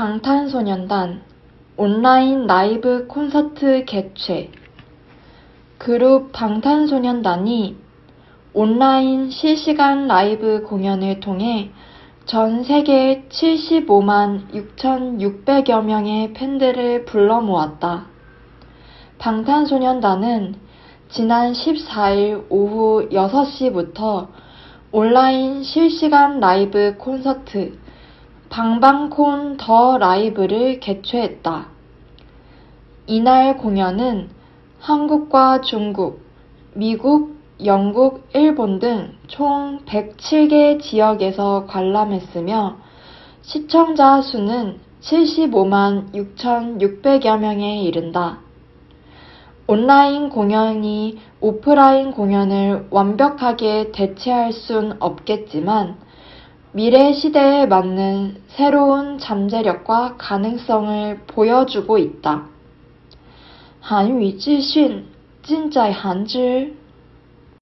방탄소년단 온라인 라이브 콘서트 개최 그룹 방탄소년단이 온라인 실시간 라이브 공연을 통해 전 세계 75만 6,600여 명의 팬들을 불러 모았다. 방탄소년단은 지난 14일 오후 6시부터 온라인 실시간 라이브 콘서트 방방콘 더 라이브를 개최했다. 이날 공연은 한국과 중국, 미국, 영국, 일본 등 총 107개 지역에서 관람했으며 시청자 수는 75만 6,600여 명에 이른다. 온라인 공연이 오프라인 공연을 완벽하게 대체할 순 없겠지만 미래 시대에 맞는 새로운 잠재력과 가능성을 보여주고 있다. 한유 지신 진짜 한줄